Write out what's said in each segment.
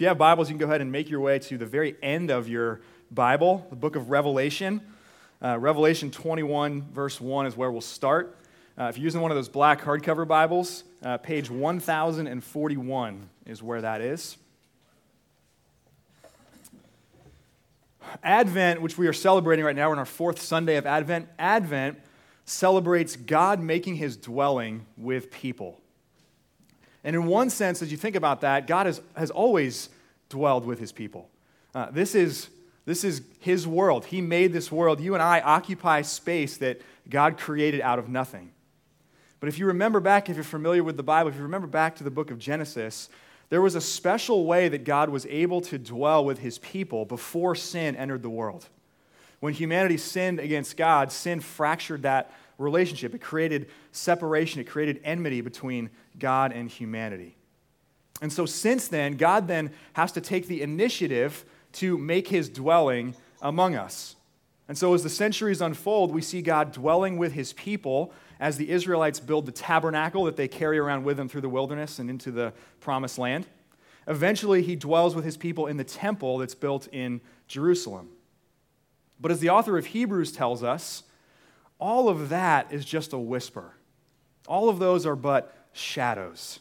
If you have Bibles, you can go ahead and make your way to the very end of your Bible, the book of Revelation. Uh, Revelation 21, verse 1 is where we'll start. Uh, if you're using one of those black hardcover Bibles, uh, page 1041 is where that is. Advent, which we are celebrating right now, we're in our fourth Sunday of Advent. Advent celebrates God making his dwelling with people. And in one sense, as you think about that, God has, has always dwelled with his people. Uh, this, is, this is his world. He made this world. You and I occupy space that God created out of nothing. But if you remember back, if you're familiar with the Bible, if you remember back to the book of Genesis, there was a special way that God was able to dwell with his people before sin entered the world. When humanity sinned against God, sin fractured that relationship. It created separation, it created enmity between God and humanity. And so, since then, God then has to take the initiative to make his dwelling among us. And so, as the centuries unfold, we see God dwelling with his people as the Israelites build the tabernacle that they carry around with them through the wilderness and into the promised land. Eventually, he dwells with his people in the temple that's built in Jerusalem. But as the author of Hebrews tells us, all of that is just a whisper. All of those are but shadows.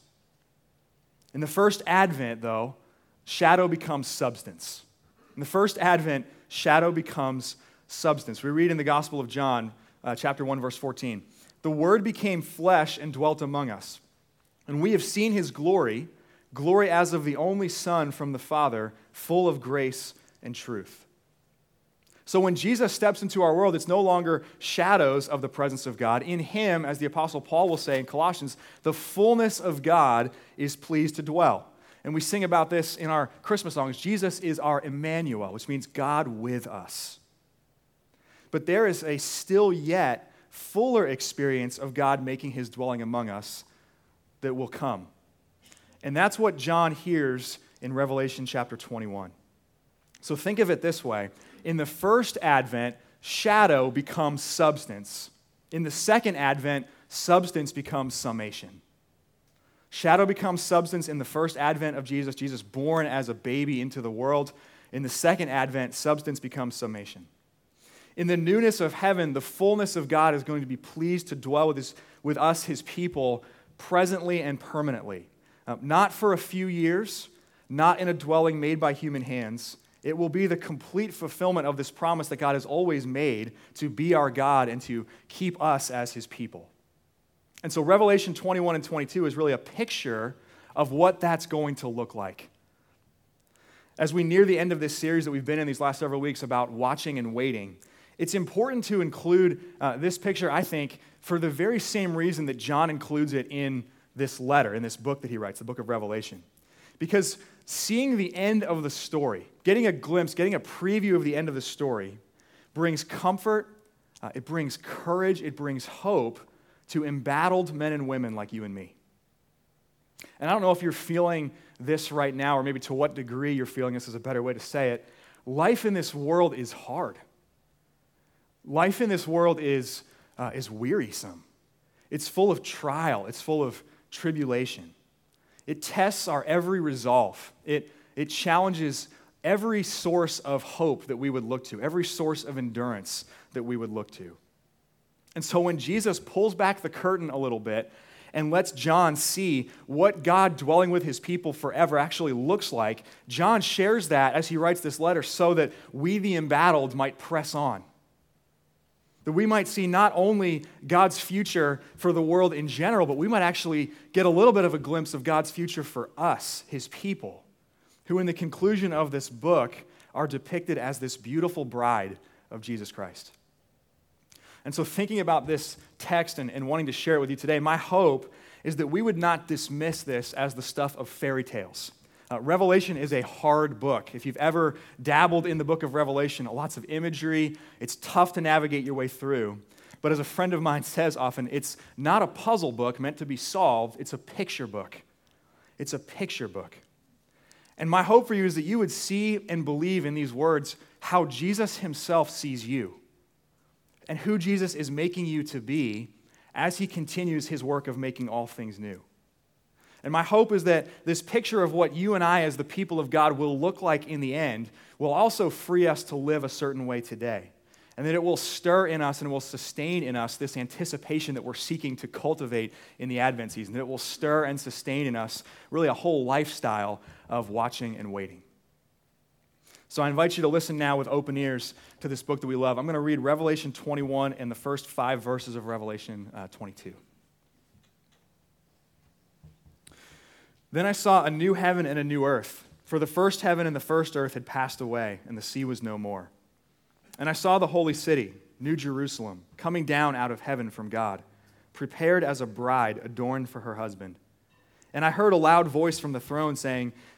In the first advent, though, shadow becomes substance. In the first advent, shadow becomes substance. We read in the Gospel of John, uh, chapter 1, verse 14 The Word became flesh and dwelt among us. And we have seen his glory, glory as of the only Son from the Father, full of grace and truth. So when Jesus steps into our world, it's no longer shadows of the presence of God. In him, as the Apostle Paul will say in Colossians, the fullness of God is pleased to dwell. And we sing about this in our Christmas songs. Jesus is our Emmanuel, which means God with us. But there is a still yet fuller experience of God making his dwelling among us that will come. And that's what John hears in Revelation chapter 21. So think of it this way in the first advent, shadow becomes substance. In the second advent, substance becomes summation. Shadow becomes substance in the first advent of Jesus, Jesus born as a baby into the world. In the second advent, substance becomes summation. In the newness of heaven, the fullness of God is going to be pleased to dwell with, his, with us, his people, presently and permanently. Uh, not for a few years, not in a dwelling made by human hands, it will be the complete fulfillment of this promise that God has always made to be our God and to keep us as his people. And so, Revelation 21 and 22 is really a picture of what that's going to look like. As we near the end of this series that we've been in these last several weeks about watching and waiting, it's important to include uh, this picture, I think, for the very same reason that John includes it in this letter, in this book that he writes, the book of Revelation. Because seeing the end of the story, getting a glimpse, getting a preview of the end of the story, brings comfort, uh, it brings courage, it brings hope to embattled men and women like you and me. And I don't know if you're feeling this right now, or maybe to what degree you're feeling this is a better way to say it. Life in this world is hard. Life in this world is, uh, is wearisome. It's full of trial, it's full of tribulation. It tests our every resolve. It, it challenges every source of hope that we would look to, every source of endurance that we would look to. And so when Jesus pulls back the curtain a little bit and lets John see what God dwelling with his people forever actually looks like, John shares that as he writes this letter so that we, the embattled, might press on that we might see not only God's future for the world in general, but we might actually get a little bit of a glimpse of God's future for us, his people, who in the conclusion of this book are depicted as this beautiful bride of Jesus Christ. And so, thinking about this text and, and wanting to share it with you today, my hope is that we would not dismiss this as the stuff of fairy tales uh, Revelation is a hard book. If you've ever dabbled in the book of Revelation, lots of imagery, it's tough to navigate your way through. But as a friend of mine says often, it's not a puzzle book meant to be solved, it's a picture book. It's a picture book. And my hope for you is that you would see and believe in these words how Jesus himself sees you and who Jesus is making you to be as he continues his work of making all things new. And my hope is that this picture of what you and I, as the people of God, will look like in the end will also free us to live a certain way today. And that it will stir in us and will sustain in us this anticipation that we're seeking to cultivate in the Advent season. That it will stir and sustain in us really a whole lifestyle of watching and waiting. So I invite you to listen now with open ears to this book that we love. I'm going to read Revelation 21 and the first five verses of Revelation uh, 22. Then I saw a new heaven and a new earth, for the first heaven and the first earth had passed away, and the sea was no more. And I saw the holy city, New Jerusalem, coming down out of heaven from God, prepared as a bride adorned for her husband. And I heard a loud voice from the throne saying,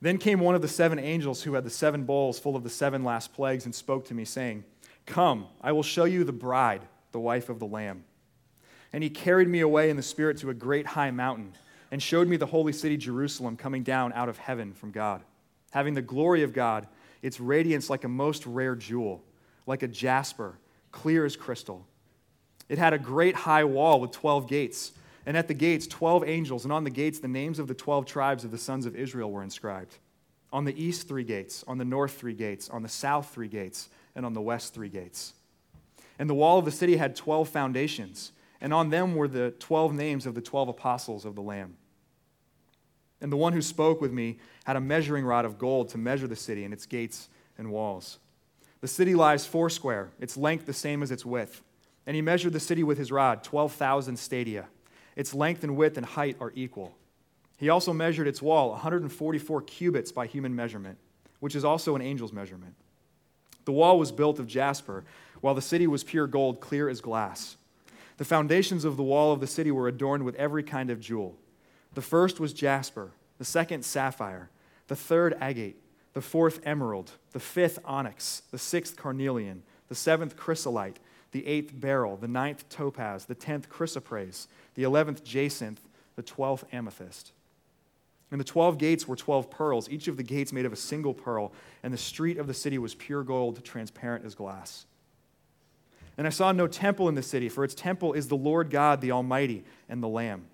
Then came one of the seven angels who had the seven bowls full of the seven last plagues and spoke to me, saying, Come, I will show you the bride, the wife of the Lamb. And he carried me away in the Spirit to a great high mountain and showed me the holy city Jerusalem coming down out of heaven from God, having the glory of God, its radiance like a most rare jewel, like a jasper, clear as crystal. It had a great high wall with 12 gates, and at the gates, 12 angels, and on the gates, the names of the 12 tribes of the sons of Israel were inscribed. On the east, three gates, on the north, three gates, on the south, three gates, and on the west, three gates. And the wall of the city had 12 foundations and on them were the 12 names of the 12 apostles of the Lamb. And the one who spoke with me had a measuring rod of gold to measure the city and its gates and walls. The city lies foursquare, its length the same as its width. And he measured the city with his rod, 12,000 stadia. Its length and width and height are equal. He also measured its wall, 144 cubits by human measurement, which is also an angel's measurement. The wall was built of jasper, while the city was pure gold, clear as glass. The foundations of the wall of the city were adorned with every kind of jewel. The first was jasper, the second, sapphire, the third, agate, the fourth, emerald, the fifth, onyx, the sixth, carnelian, the seventh, chrysolite, the eighth, beryl, the ninth, topaz, the tenth, chrysoprase, the eleventh, jacinth, the twelfth, amethyst. And the twelve gates were twelve pearls, each of the gates made of a single pearl, and the street of the city was pure gold, transparent as glass. And I saw no temple in the city, for its temple is the Lord God, the Almighty, and the Lamb.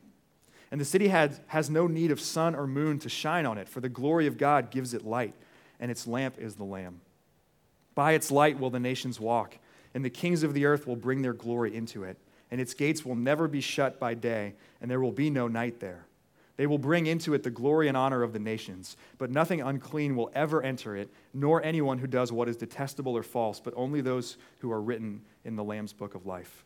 And the city has, has no need of sun or moon to shine on it, for the glory of God gives it light, and its lamp is the Lamb. By its light will the nations walk, and the kings of the earth will bring their glory into it. And its gates will never be shut by day, and there will be no night there. They will bring into it the glory and honor of the nations, but nothing unclean will ever enter it, nor anyone who does what is detestable or false, but only those who are written in the Lamb's book of life.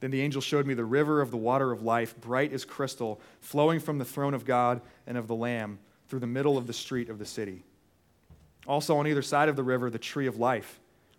Then the angel showed me the river of the water of life, bright as crystal, flowing from the throne of God and of the Lamb through the middle of the street of the city. Also, on either side of the river, the tree of life,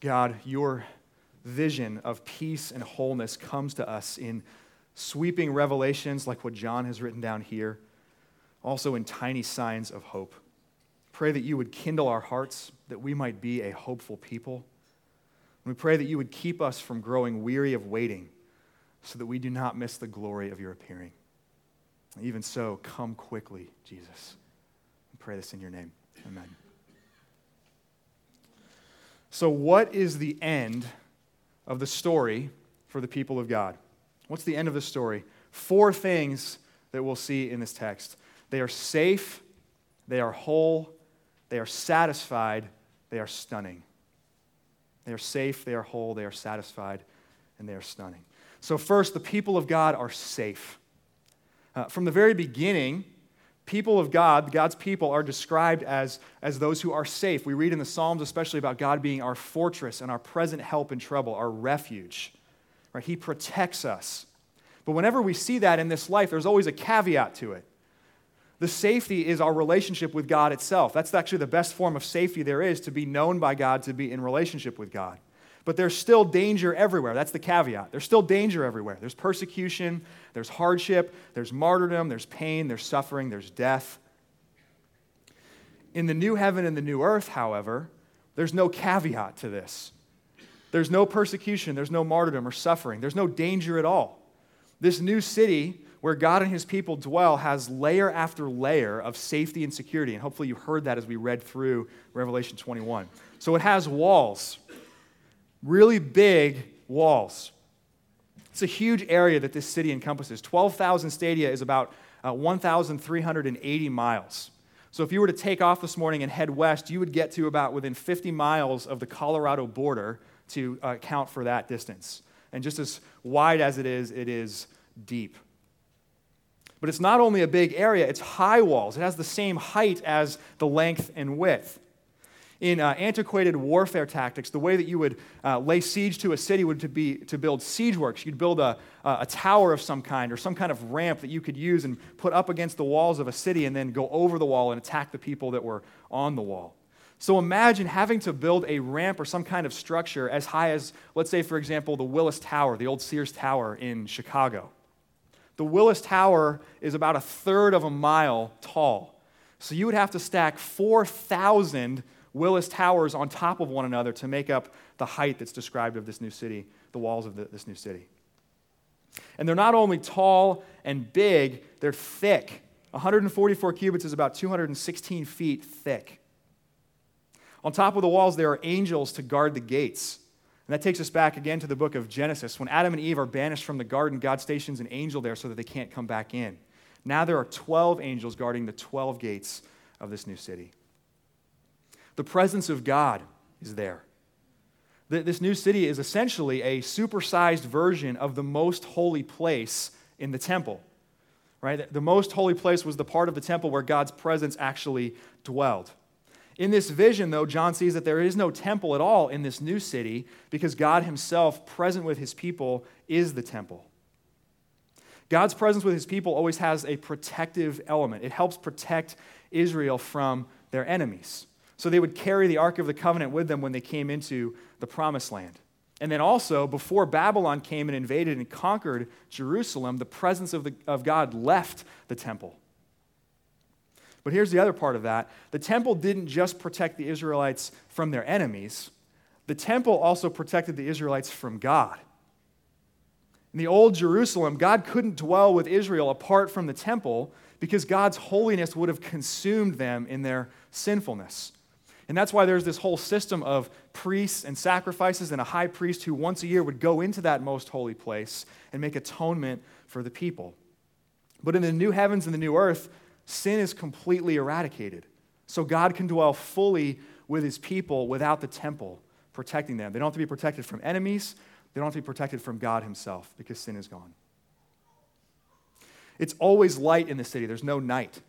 God, your vision of peace and wholeness comes to us in sweeping revelations like what John has written down here, also in tiny signs of hope. Pray that you would kindle our hearts, that we might be a hopeful people. And we pray that you would keep us from growing weary of waiting, so that we do not miss the glory of your appearing. Even so, come quickly, Jesus. I pray this in your name. Amen. So, what is the end of the story for the people of God? What's the end of the story? Four things that we'll see in this text they are safe, they are whole, they are satisfied, they are stunning. They are safe, they are whole, they are satisfied, and they are stunning. So, first, the people of God are safe. Uh, from the very beginning, people of God, God's people, are described as, as those who are safe. We read in the Psalms, especially about God being our fortress and our present help in trouble, our refuge. Right? He protects us. But whenever we see that in this life, there's always a caveat to it. The safety is our relationship with God itself. That's actually the best form of safety there is to be known by God, to be in relationship with God. But there's still danger everywhere. That's the caveat. There's still danger everywhere. There's persecution, there's hardship, there's martyrdom, there's pain, there's suffering, there's death. In the new heaven and the new earth, however, there's no caveat to this. There's no persecution, there's no martyrdom or suffering, there's no danger at all. This new city where God and his people dwell has layer after layer of safety and security. And hopefully you heard that as we read through Revelation 21. So it has walls, really big walls. It's a huge area that this city encompasses. 12,000 stadia is about uh, 1,380 miles. So if you were to take off this morning and head west, you would get to about within 50 miles of the Colorado border to uh, account for that distance. And just as wide as it is, it is deep. But it's not only a big area, it's high walls. It has the same height as the length and width. In uh, antiquated warfare tactics, the way that you would uh, lay siege to a city would to be to build siege works. You'd build a, a tower of some kind or some kind of ramp that you could use and put up against the walls of a city and then go over the wall and attack the people that were on the wall. So imagine having to build a ramp or some kind of structure as high as, let's say, for example, the Willis Tower, the old Sears Tower in Chicago. The Willis Tower is about a third of a mile tall. So you would have to stack 4,000 Willis Towers on top of one another to make up the height that's described of this new city, the walls of the, this new city. And they're not only tall and big, they're thick. 144 cubits is about 216 feet thick. On top of the walls, there are angels to guard the gates. And that takes us back again to the book of Genesis. When Adam and Eve are banished from the garden, God stations an angel there so that they can't come back in. Now there are 12 angels guarding the 12 gates of this new city. The presence of God is there. This new city is essentially a supersized version of the most holy place in the temple. Right? The most holy place was the part of the temple where God's presence actually dwelled. In this vision, though, John sees that there is no temple at all in this new city because God Himself, present with His people, is the temple. God's presence with His people always has a protective element, it helps protect Israel from their enemies. So they would carry the Ark of the Covenant with them when they came into the Promised Land. And then also, before Babylon came and invaded and conquered Jerusalem, the presence of, the, of God left the temple. But here's the other part of that the temple didn't just protect the Israelites from their enemies, the temple also protected the Israelites from God. In the old Jerusalem, God couldn't dwell with Israel apart from the temple because God's holiness would have consumed them in their sinfulness. And that's why there's this whole system of priests and sacrifices and a high priest who once a year would go into that most holy place and make atonement for the people. But in the new heavens and the new earth, sin is completely eradicated. So God can dwell fully with his people without the temple protecting them. They don't have to be protected from enemies, they don't have to be protected from God himself because sin is gone. It's always light in the city, there's no night.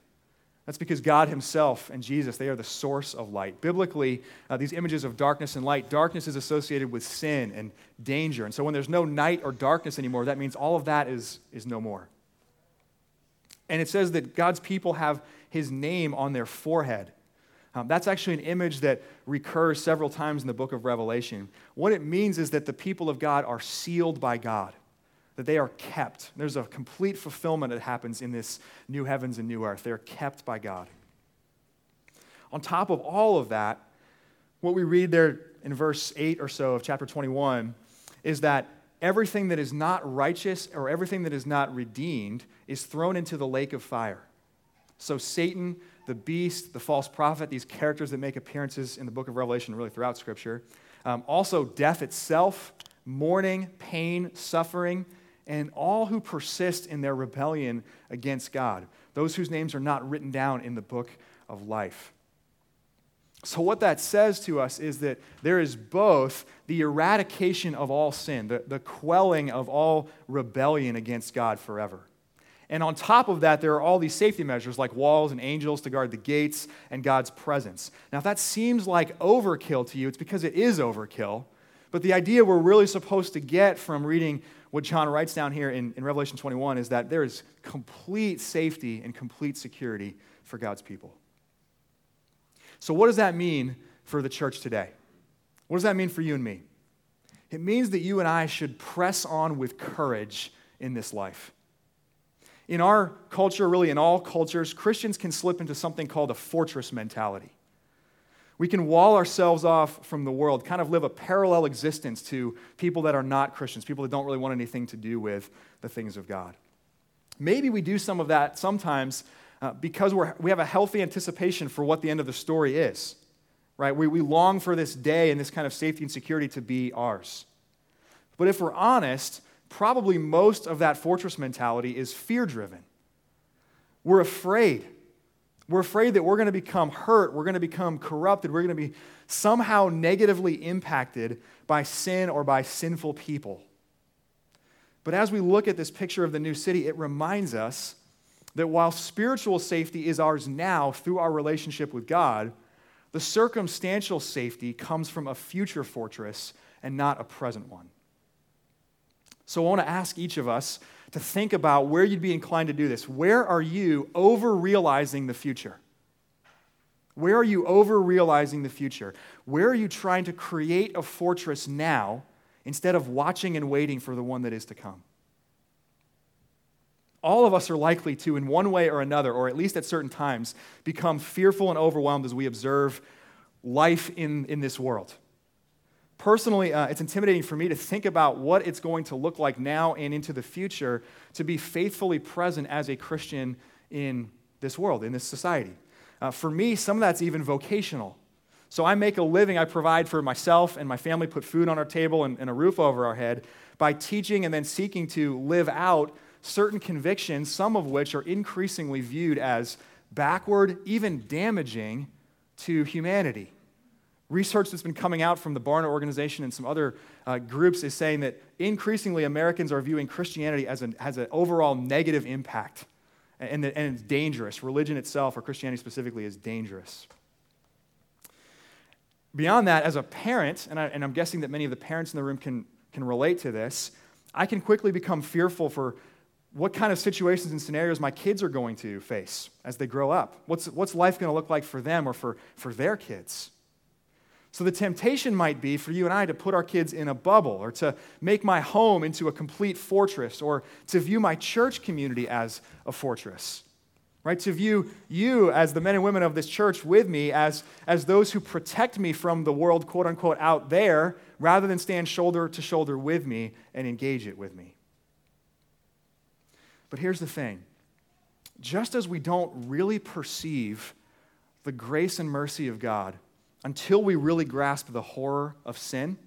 That's because God Himself and Jesus, they are the source of light. Biblically, uh, these images of darkness and light, darkness is associated with sin and danger. And so when there's no night or darkness anymore, that means all of that is, is no more. And it says that God's people have his name on their forehead. Um, that's actually an image that recurs several times in the book of Revelation. What it means is that the people of God are sealed by God, that they are kept. There's a complete fulfillment that happens in this new heavens and new earth. They're kept by God. On top of all of that, what we read there in verse 8 or so of chapter 21 is that everything that is not righteous or everything that is not redeemed is thrown into the lake of fire. So, Satan, the beast, the false prophet, these characters that make appearances in the book of Revelation, really throughout Scripture, um, also death itself, mourning, pain, suffering, and all who persist in their rebellion against God, those whose names are not written down in the book of life. So, what that says to us is that there is both the eradication of all sin, the, the quelling of all rebellion against God forever. And on top of that, there are all these safety measures like walls and angels to guard the gates and God's presence. Now, if that seems like overkill to you, it's because it is overkill. But the idea we're really supposed to get from reading what John writes down here in, in Revelation 21 is that there is complete safety and complete security for God's people. So, what does that mean for the church today? What does that mean for you and me? It means that you and I should press on with courage in this life. In our culture, really in all cultures, Christians can slip into something called a fortress mentality. We can wall ourselves off from the world, kind of live a parallel existence to people that are not Christians, people that don't really want anything to do with the things of God. Maybe we do some of that sometimes uh, because we're, we have a healthy anticipation for what the end of the story is, right? We, we long for this day and this kind of safety and security to be ours. But if we're honest, probably most of that fortress mentality is fear driven. We're afraid. We're afraid that we're going to become hurt, we're going to become corrupted, we're going to be somehow negatively impacted by sin or by sinful people. But as we look at this picture of the new city, it reminds us that while spiritual safety is ours now through our relationship with God, the circumstantial safety comes from a future fortress and not a present one. So I want to ask each of us to think about where you'd be inclined to do this. Where are you over realizing the future? Where are you over realizing the future? Where are you trying to create a fortress now instead of watching and waiting for the one that is to come? all of us are likely to, in one way or another, or at least at certain times, become fearful and overwhelmed as we observe life in, in this world. Personally, uh, it's intimidating for me to think about what it's going to look like now and into the future to be faithfully present as a Christian in this world, in this society. Uh, for me, some of that's even vocational. So I make a living, I provide for myself and my family, put food on our table and, and a roof over our head by teaching and then seeking to live out certain convictions, some of which are increasingly viewed as backward, even damaging to humanity. Research that's been coming out from the Barna organization and some other uh, groups is saying that increasingly Americans are viewing Christianity as an, as an overall negative impact and, and it's dangerous. Religion itself, or Christianity specifically, is dangerous. Beyond that, as a parent, and, I, and I'm guessing that many of the parents in the room can, can relate to this, I can quickly become fearful for what kind of situations and scenarios my kids are going to face as they grow up. What's, what's life going to look like for them or for, for their kids? So, the temptation might be for you and I to put our kids in a bubble or to make my home into a complete fortress or to view my church community as a fortress. Right? To view you as the men and women of this church with me as, as those who protect me from the world, quote unquote, out there, rather than stand shoulder to shoulder with me and engage it with me. But here's the thing just as we don't really perceive the grace and mercy of God until we really grasp the horror of sin,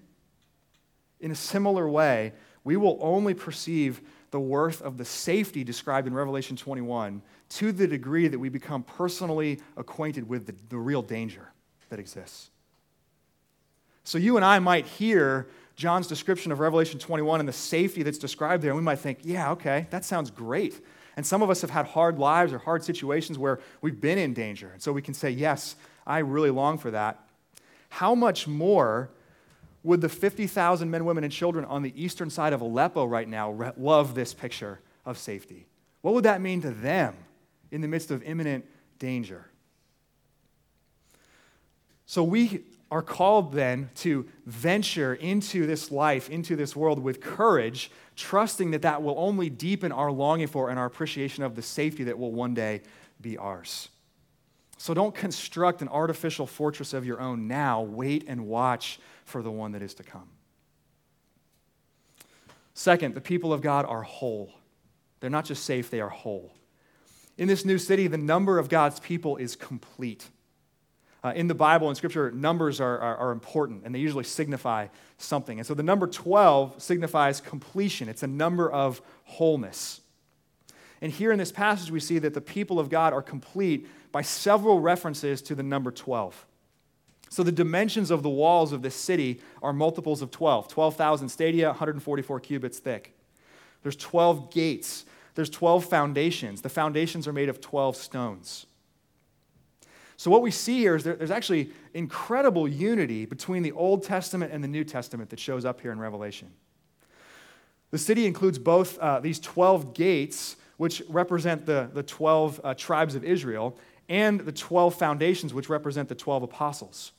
in a similar way, we will only perceive the worth of the safety described in Revelation 21 to the degree that we become personally acquainted with the, the real danger that exists. So you and I might hear John's description of Revelation 21 and the safety that's described there, and we might think, yeah, okay, that sounds great. And some of us have had hard lives or hard situations where we've been in danger. And so we can say, yes, I really long for that. How much more would the 50,000 men, women, and children on the eastern side of Aleppo right now love this picture of safety? What would that mean to them in the midst of imminent danger? So we are called then to venture into this life, into this world with courage, trusting that that will only deepen our longing for and our appreciation of the safety that will one day be ours. So don't construct an artificial fortress of your own now. Wait and watch for the one that is to come. Second, the people of God are whole. They're not just safe, they are whole. In this new city, the number of God's people is complete. Uh, in the Bible and Scripture, numbers are, are, are, important and they usually signify something. And so the number 12 signifies completion, it's a number of wholeness. And here in this passage, we see that the people of God are complete by several references to the number 12. So the dimensions of the walls of this city are multiples of 12 12,000 stadia, 144 cubits thick. There's 12 gates, there's 12 foundations. The foundations are made of 12 stones. So, what we see here is there, there's actually incredible unity between the Old Testament and the New Testament that shows up here in Revelation. The city includes both uh, these 12 gates, which represent the, the 12 uh, tribes of Israel, and the 12 foundations, which represent the 12 apostles.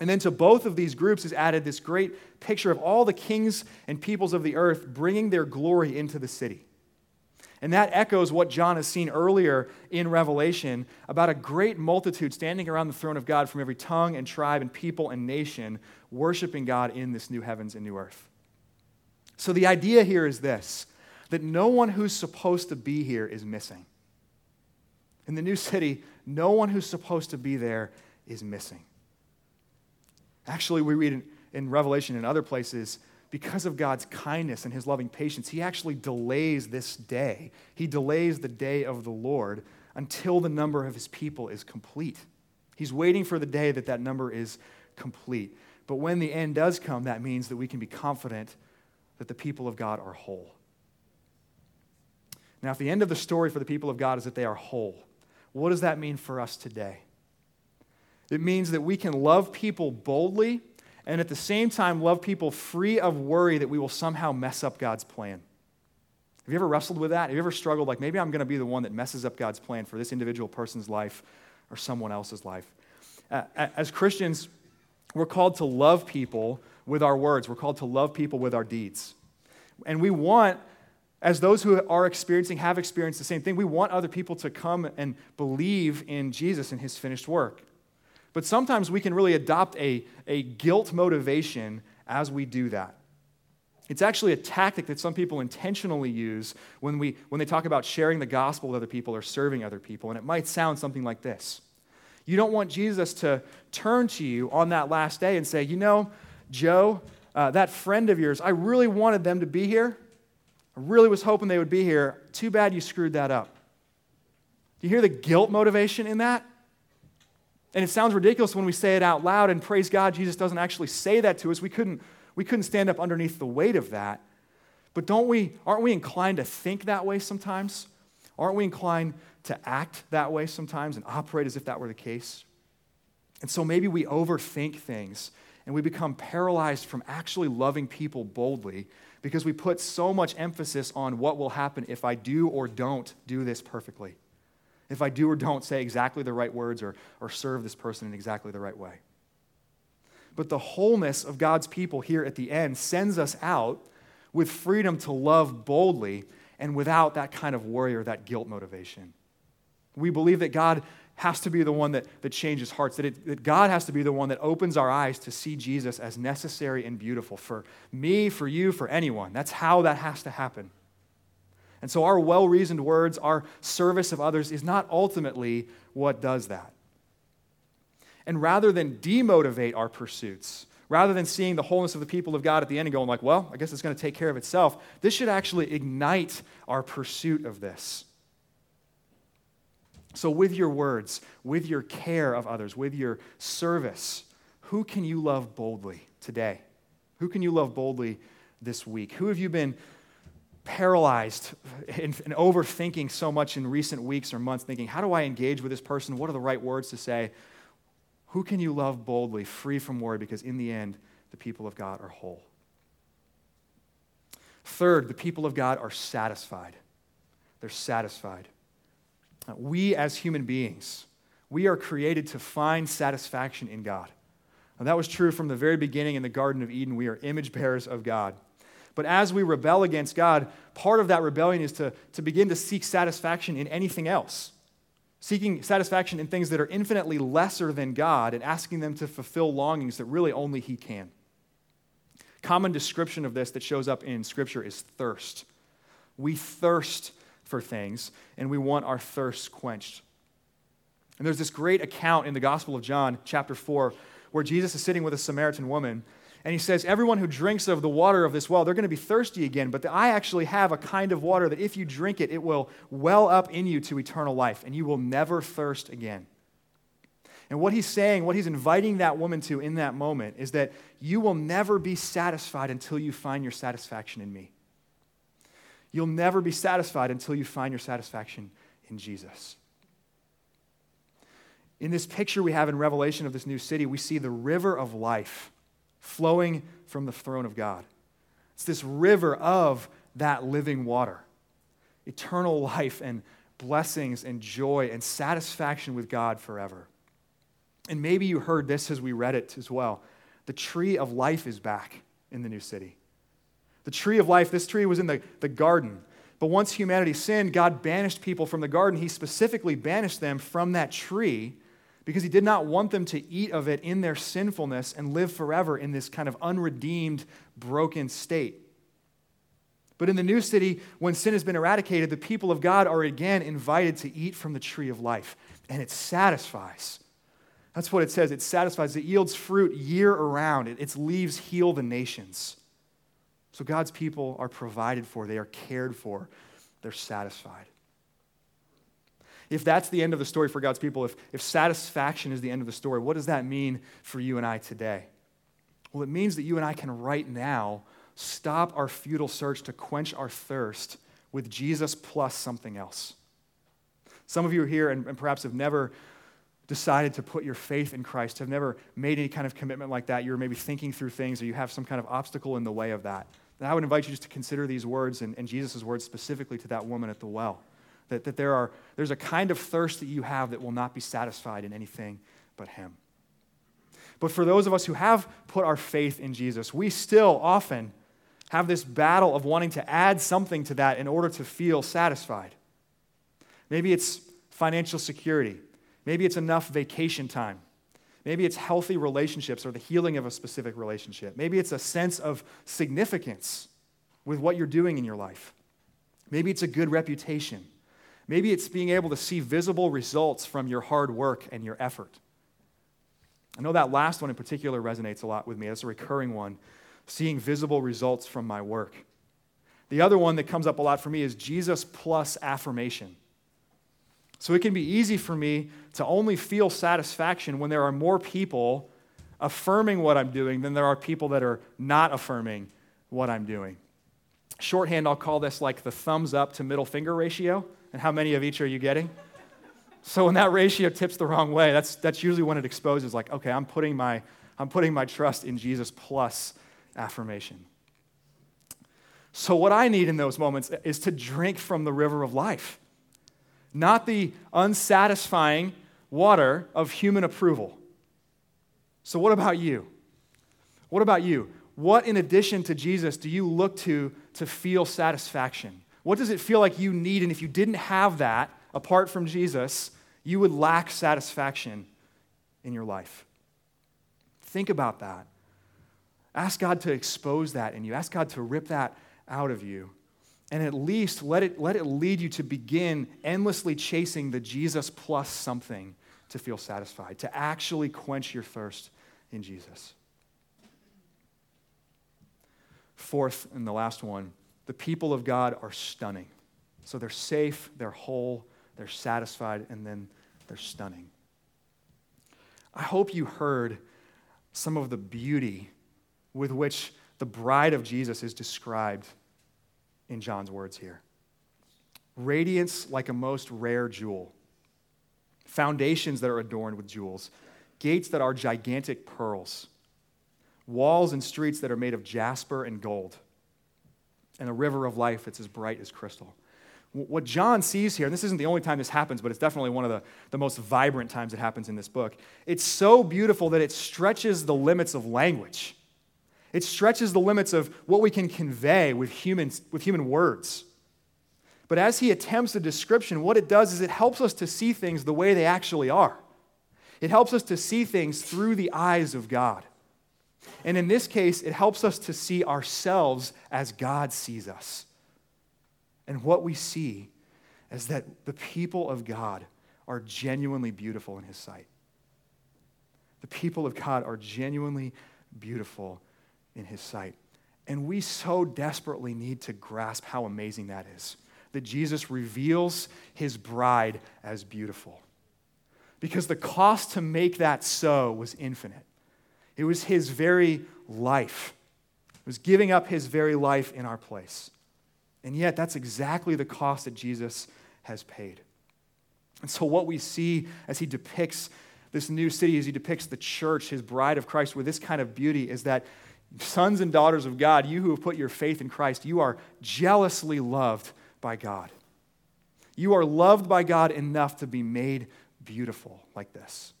And then to both of these groups is added this great picture of all the kings and peoples of the earth bringing their glory into the city. And that echoes what John has seen earlier in Revelation about a great multitude standing around the throne of God from every tongue and tribe and people and nation, worshiping God in this new heavens and new earth. So the idea here is this that no one who's supposed to be here is missing. In the new city, no one who's supposed to be there is missing. Actually, we read in, in Revelation and other places because of God's kindness and his loving patience, he actually delays this day. He delays the day of the Lord until the number of his people is complete. He's waiting for the day that that number is complete. But when the end does come, that means that we can be confident that the people of God are whole. Now, if the end of the story for the people of God is that they are whole, what does that mean for us today? It means that we can love people boldly and at the same time love people free of worry that we will somehow mess up God's plan. Have you ever wrestled with that? Have you ever struggled like maybe I'm going to be the one that messes up God's plan for this individual person's life or someone else's life? Uh, as Christians, we're called to love people with our words, we're called to love people with our deeds. And we want, as those who are experiencing, have experienced the same thing, we want other people to come and believe in Jesus and his finished work. But sometimes we can really adopt a, a guilt motivation as we do that. It's actually a tactic that some people intentionally use when, we, when they talk about sharing the gospel with other people or serving other people. And it might sound something like this You don't want Jesus to turn to you on that last day and say, You know, Joe, uh, that friend of yours, I really wanted them to be here. I really was hoping they would be here. Too bad you screwed that up. Do you hear the guilt motivation in that? And it sounds ridiculous when we say it out loud, and praise God, Jesus doesn't actually say that to us. We couldn't, we couldn't stand up underneath the weight of that. But don't we, aren't we inclined to think that way sometimes? Aren't we inclined to act that way sometimes and operate as if that were the case? And so maybe we overthink things and we become paralyzed from actually loving people boldly because we put so much emphasis on what will happen if I do or don't do this perfectly if I do or don't say exactly the right words or, or serve this person in exactly the right way. But the wholeness of God's people here at the end sends us out with freedom to love boldly and without that kind of worry or that guilt motivation. We believe that God has to be the one that, that changes hearts, that, it, that God has to be the one that opens our eyes to see Jesus as necessary and beautiful for me, for you, for anyone. That's how that has to happen. And so, our well reasoned words, our service of others is not ultimately what does that. And rather than demotivate our pursuits, rather than seeing the wholeness of the people of God at the end and going, like, well, I guess it's going to take care of itself, this should actually ignite our pursuit of this. So, with your words, with your care of others, with your service, who can you love boldly today? Who can you love boldly this week? Who have you been paralyzed and, overthinking so much in recent weeks or months, thinking, how do I engage with this person? What are the right words to say? Who can you love boldly, free from worry? Because in the end, the people of God are whole. Third, the people of God are satisfied. They're satisfied. We, as human beings, we are created to find satisfaction in God. And that was true from the very beginning in the Garden of Eden. We are image bearers of God. But as we rebel against God, part of that rebellion is to, to begin to seek satisfaction in anything else. Seeking satisfaction in things that are infinitely lesser than God and asking them to fulfill longings that really only He can. Common description of this that shows up in Scripture is thirst. We thirst for things, and we want our thirst quenched. And there's this great account in the Gospel of John, chapter 4, where Jesus is sitting with a Samaritan woman. And he says, Everyone who drinks of the water of this well, they're going to be thirsty again. But I actually have a kind of water that if you drink it, it will well up in you to eternal life, and you will never thirst again. And what he's saying, what he's inviting that woman to in that moment, is that you will never be satisfied until you find your satisfaction in me. You'll never be satisfied until you find your satisfaction in Jesus. In this picture we have in Revelation of this new city, we see the river of life flowing from the throne of God. It's this river of that living water, eternal life and blessings and joy and satisfaction with God forever. And maybe you heard this as we read it as well. The tree of life is back in the new city. The tree of life, this tree was in the, the garden. But once humanity sinned, God banished people from the garden. He specifically banished them from that tree because he did not want them to eat of it in their sinfulness and live forever in this kind of unredeemed, broken state. But in the new city, when sin has been eradicated, the people of God are again invited to eat from the tree of life, and it satisfies. That's what it says. It satisfies, it yields fruit year around, its leaves heal the nations. So God's people are provided for, they are cared for, they're satisfied. If that's the end of the story for God's people, if, if satisfaction is the end of the story, what does that mean for you and I today? Well, it means that you and I can right now stop our futile search to quench our thirst with Jesus plus something else. Some of you are here and, and perhaps have never decided to put your faith in Christ, have never made any kind of commitment like that, you're maybe thinking through things or you have some kind of obstacle in the way of that, then I would invite you just to consider these words and, and Jesus' words specifically to that woman at the well. That, that there are, there's a kind of thirst that you have that will not be satisfied in anything but Him. But for those of us who have put our faith in Jesus, we still often have this battle of wanting to add something to that in order to feel satisfied. Maybe it's financial security. Maybe it's enough vacation time. Maybe it's healthy relationships or the healing of a specific relationship. Maybe it's a sense of significance with what you're doing in your life. Maybe it's a good reputation. Maybe it's being able to see visible results from your hard work and your effort. I know that last one in particular resonates a lot with me. That's a recurring one, seeing visible results from my work. The other one that comes up a lot for me is Jesus plus affirmation. So it can be easy for me to only feel satisfaction when there are more people affirming what I'm doing than there are people that are not affirming what I'm doing. Shorthand, I'll call this like the thumbs up to middle finger ratio. And how many of each are you getting? So when that ratio tips the wrong way, that's, that's usually when it exposes, like, okay, I'm putting, my, I'm putting my trust in Jesus plus affirmation. So, what I need in those moments is to drink from the river of life not the unsatisfying water of human approval. So, what about you? What about you? What, in addition to Jesus, do you look to to feel satisfaction? What does it feel like you need? And if you didn't have that apart from Jesus, you would lack satisfaction in your life. Think about that. Ask God to expose that in you, ask God to rip that out of you and at least let it, let it lead you to begin endlessly chasing the Jesus plus something to feel satisfied, to actually quench your thirst in Jesus. Fourth, and the last one, the people of God are stunning. So they're safe, they're whole, they're satisfied, and then they're stunning. I hope you heard some of the beauty with which the bride of Jesus is described in John's words here. Radiance like a most rare jewel, foundations that are adorned with jewels, gates that are gigantic pearls, walls and streets that are made of jasper and gold, and a river of life that's as bright as crystal. What John sees here, and this isn't the only time this happens, but it's definitely one of the, the most vibrant times it happens in this book. It's so beautiful that it stretches the limits of language. It stretches the limits of what we can convey with, humans, with human words. But as he attempts a description, what it does is it helps us to see things the way they actually are. It helps us to see things through the eyes of God. And in this case, it helps us to see ourselves as God sees us. And what we see is that the people of God are genuinely beautiful in His sight. The people of God are genuinely beautiful in His sight. And we so desperately need to grasp how amazing that is that Jesus reveals His bride as beautiful. Because the cost to make that so was infinite. It was his very life. It was giving up his very life in our place. And yet, that's exactly the cost that Jesus has paid. And so, what we see as he depicts this new city, as he depicts the church, his bride of Christ, with this kind of beauty, is that sons and daughters of God, you who have put your faith in Christ, you are jealously loved by God. You are loved by God enough to be made beautiful like this.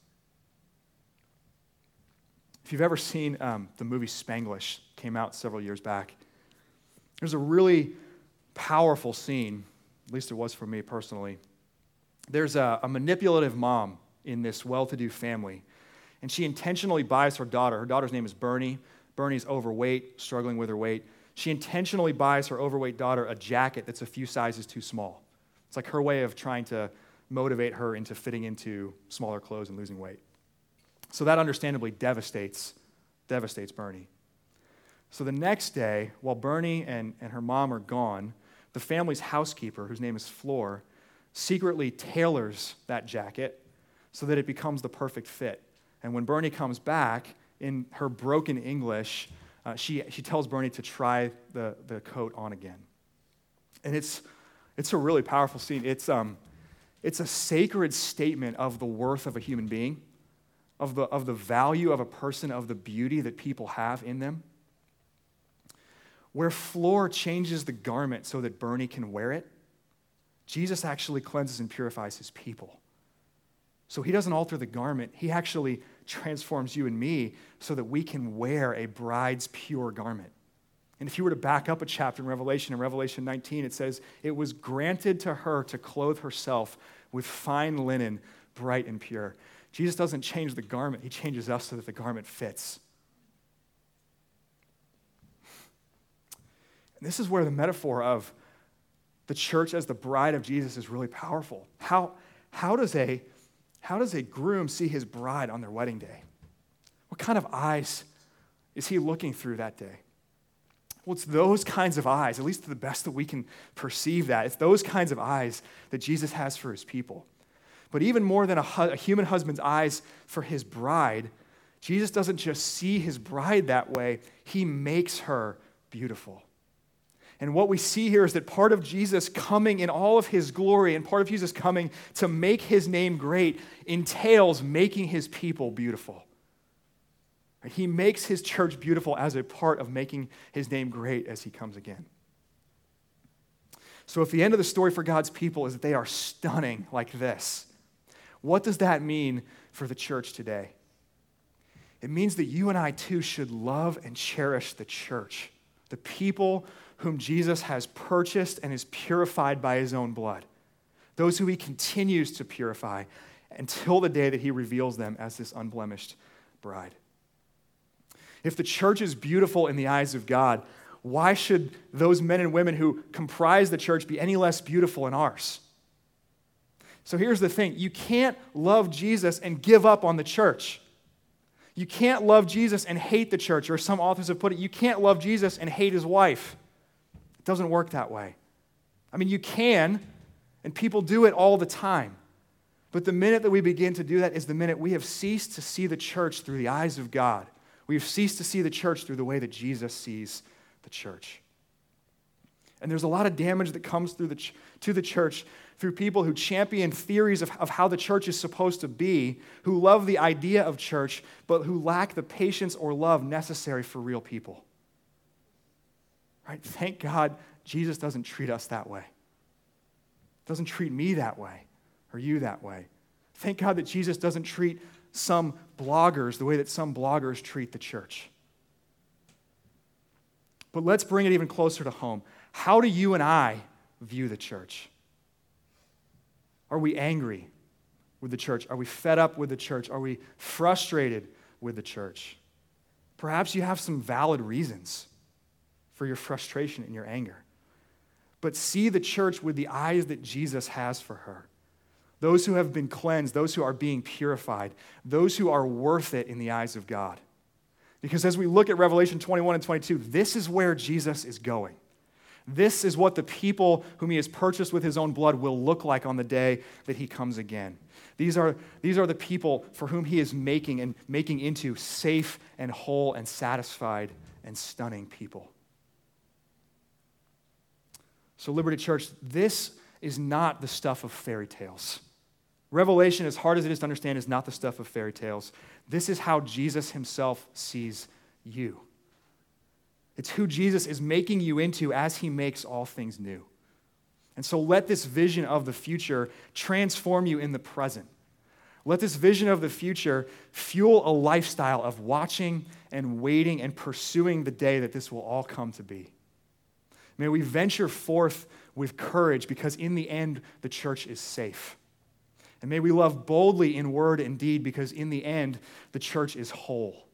If you've ever seen um, the movie Spanglish, came out several years back, there's a really powerful scene, at least it was for me personally. There's a, a manipulative mom in this well to do family, and she intentionally buys her daughter. Her daughter's name is Bernie. Bernie's overweight, struggling with her weight. She intentionally buys her overweight daughter a jacket that's a few sizes too small. It's like her way of trying to motivate her into fitting into smaller clothes and losing weight. So that understandably devastates, devastates Bernie. So the next day, while Bernie and, and her mom are gone, the family's housekeeper, whose name is Flor, secretly tailors that jacket so that it becomes the perfect fit. And when Bernie comes back, in her broken English, uh, she, she tells Bernie to try the, the coat on again. And it's, it's a really powerful scene. It's, um, it's a sacred statement of the worth of a human being of the, of the value of a person, of the beauty that people have in them. Where Flor changes the garment so that Bernie can wear it, Jesus actually cleanses and purifies his people. So he doesn't alter the garment, he actually transforms you and me so that we can wear a bride's pure garment. And if you were to back up a chapter in Revelation, in Revelation 19, it says, It was granted to her to clothe herself with fine linen, bright and pure. Jesus doesn't change the garment, he changes us so that the garment fits. And this is where the metaphor of the church as the bride of Jesus is really powerful. How, how, does a, how does a groom see his bride on their wedding day? What kind of eyes is he looking through that day? Well, it's those kinds of eyes, at least to the best that we can perceive that. It's those kinds of eyes that Jesus has for his people. But even more than a, hu- a human husband's eyes for his bride, Jesus doesn't just see his bride that way, he makes her beautiful. And what we see here is that part of Jesus coming in all of his glory and part of Jesus coming to make his name great entails making his people beautiful. He makes his church beautiful as a part of making his name great as he comes again. So, if the end of the story for God's people is that they are stunning like this, what does that mean for the church today? It means that you and I too should love and cherish the church, the people whom Jesus has purchased and is purified by his own blood, those who he continues to purify until the day that he reveals them as this unblemished bride. If the church is beautiful in the eyes of God, why should those men and women who comprise the church be any less beautiful in ours? So here's the thing you can't love Jesus and give up on the church. You can't love Jesus and hate the church, or some authors have put it, you can't love Jesus and hate his wife. Doesn't work that way. I mean, you can, and people do it all the time. But the minute that we begin to do that is the minute we have ceased to see the church through the eyes of God. We have ceased to see the church through the way that Jesus sees the church. And there's a lot of damage that comes through the ch- to the church through people who champion theories of, of how the church is supposed to be, who love the idea of church, but who lack the patience or love necessary for real people. Right? Thank God Jesus doesn't treat us that way. Doesn't treat me that way or you that way. Thank God that Jesus doesn't treat some bloggers the way that some bloggers treat the church. But let's bring it even closer to home. How do you and I view the church? Are we angry with the church? Are we fed up with the church? Are we frustrated with the church? Perhaps you have some valid reasons for your frustration and your anger. But see the church with the eyes that Jesus has for her. Those who have been cleansed, those who are being purified, those who are worth it in the eyes of God. Because as we look at Revelation 21 and 22, this is where Jesus is going. This is what the people whom he has purchased with his own blood will look like on the day that he comes again. These are, these are the people for whom he is making and making into safe and whole and satisfied and stunning people. So, Liberty Church, this is not the stuff of fairy tales. Revelation, as hard as it is to understand, is not the stuff of fairy tales. This is how Jesus himself sees you. It's who Jesus is making you into as he makes all things new. And so let this vision of the future transform you in the present. Let this vision of the future fuel a lifestyle of watching and waiting and pursuing the day that this will all come to be. May we venture forth with courage because in the end, the church is safe. And may we love boldly in word and deed because in the end, the church is whole.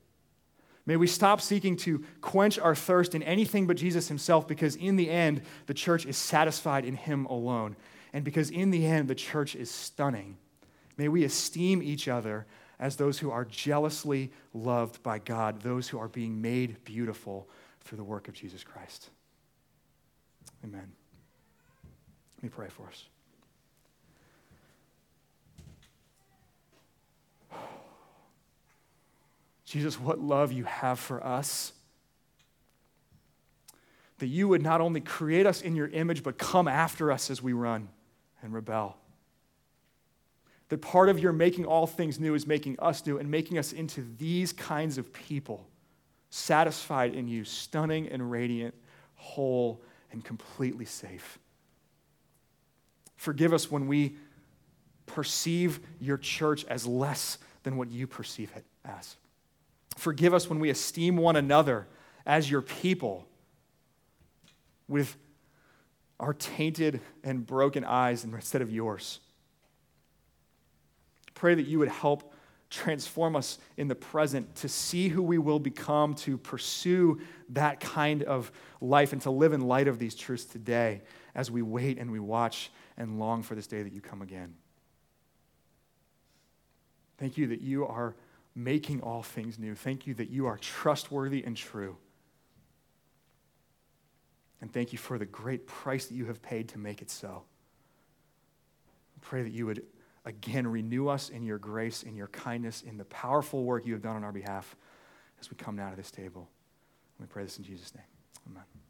May we stop seeking to quench our thirst in anything but Jesus himself because in the end, the church is satisfied in him alone. And because in the end, the church is stunning. May we esteem each other as those who are jealously loved by God, those who are being made beautiful through the work of Jesus Christ. Amen. Let me pray for us. Jesus, what love you have for us. That you would not only create us in your image, but come after us as we run and rebel. That part of your making all things new is making us new and making us into these kinds of people, satisfied in you, stunning and radiant, whole and completely safe. Forgive us when we perceive your church as less than what you perceive it as. Forgive us when we esteem one another as your people with our tainted and broken eyes instead of yours. Pray that you would help transform us in the present to see who we will become, to pursue that kind of life, and to live in light of these truths today as we wait and we watch and long for this day that you come again. Thank you that you are making all things new. Thank you that you are trustworthy and true. And thank you for the great price that you have paid to make it so. I pray that you would again renew us in your grace, in your kindness, in the powerful work you have done on our behalf as we come now to this table. We pray this in Jesus' name. Amen.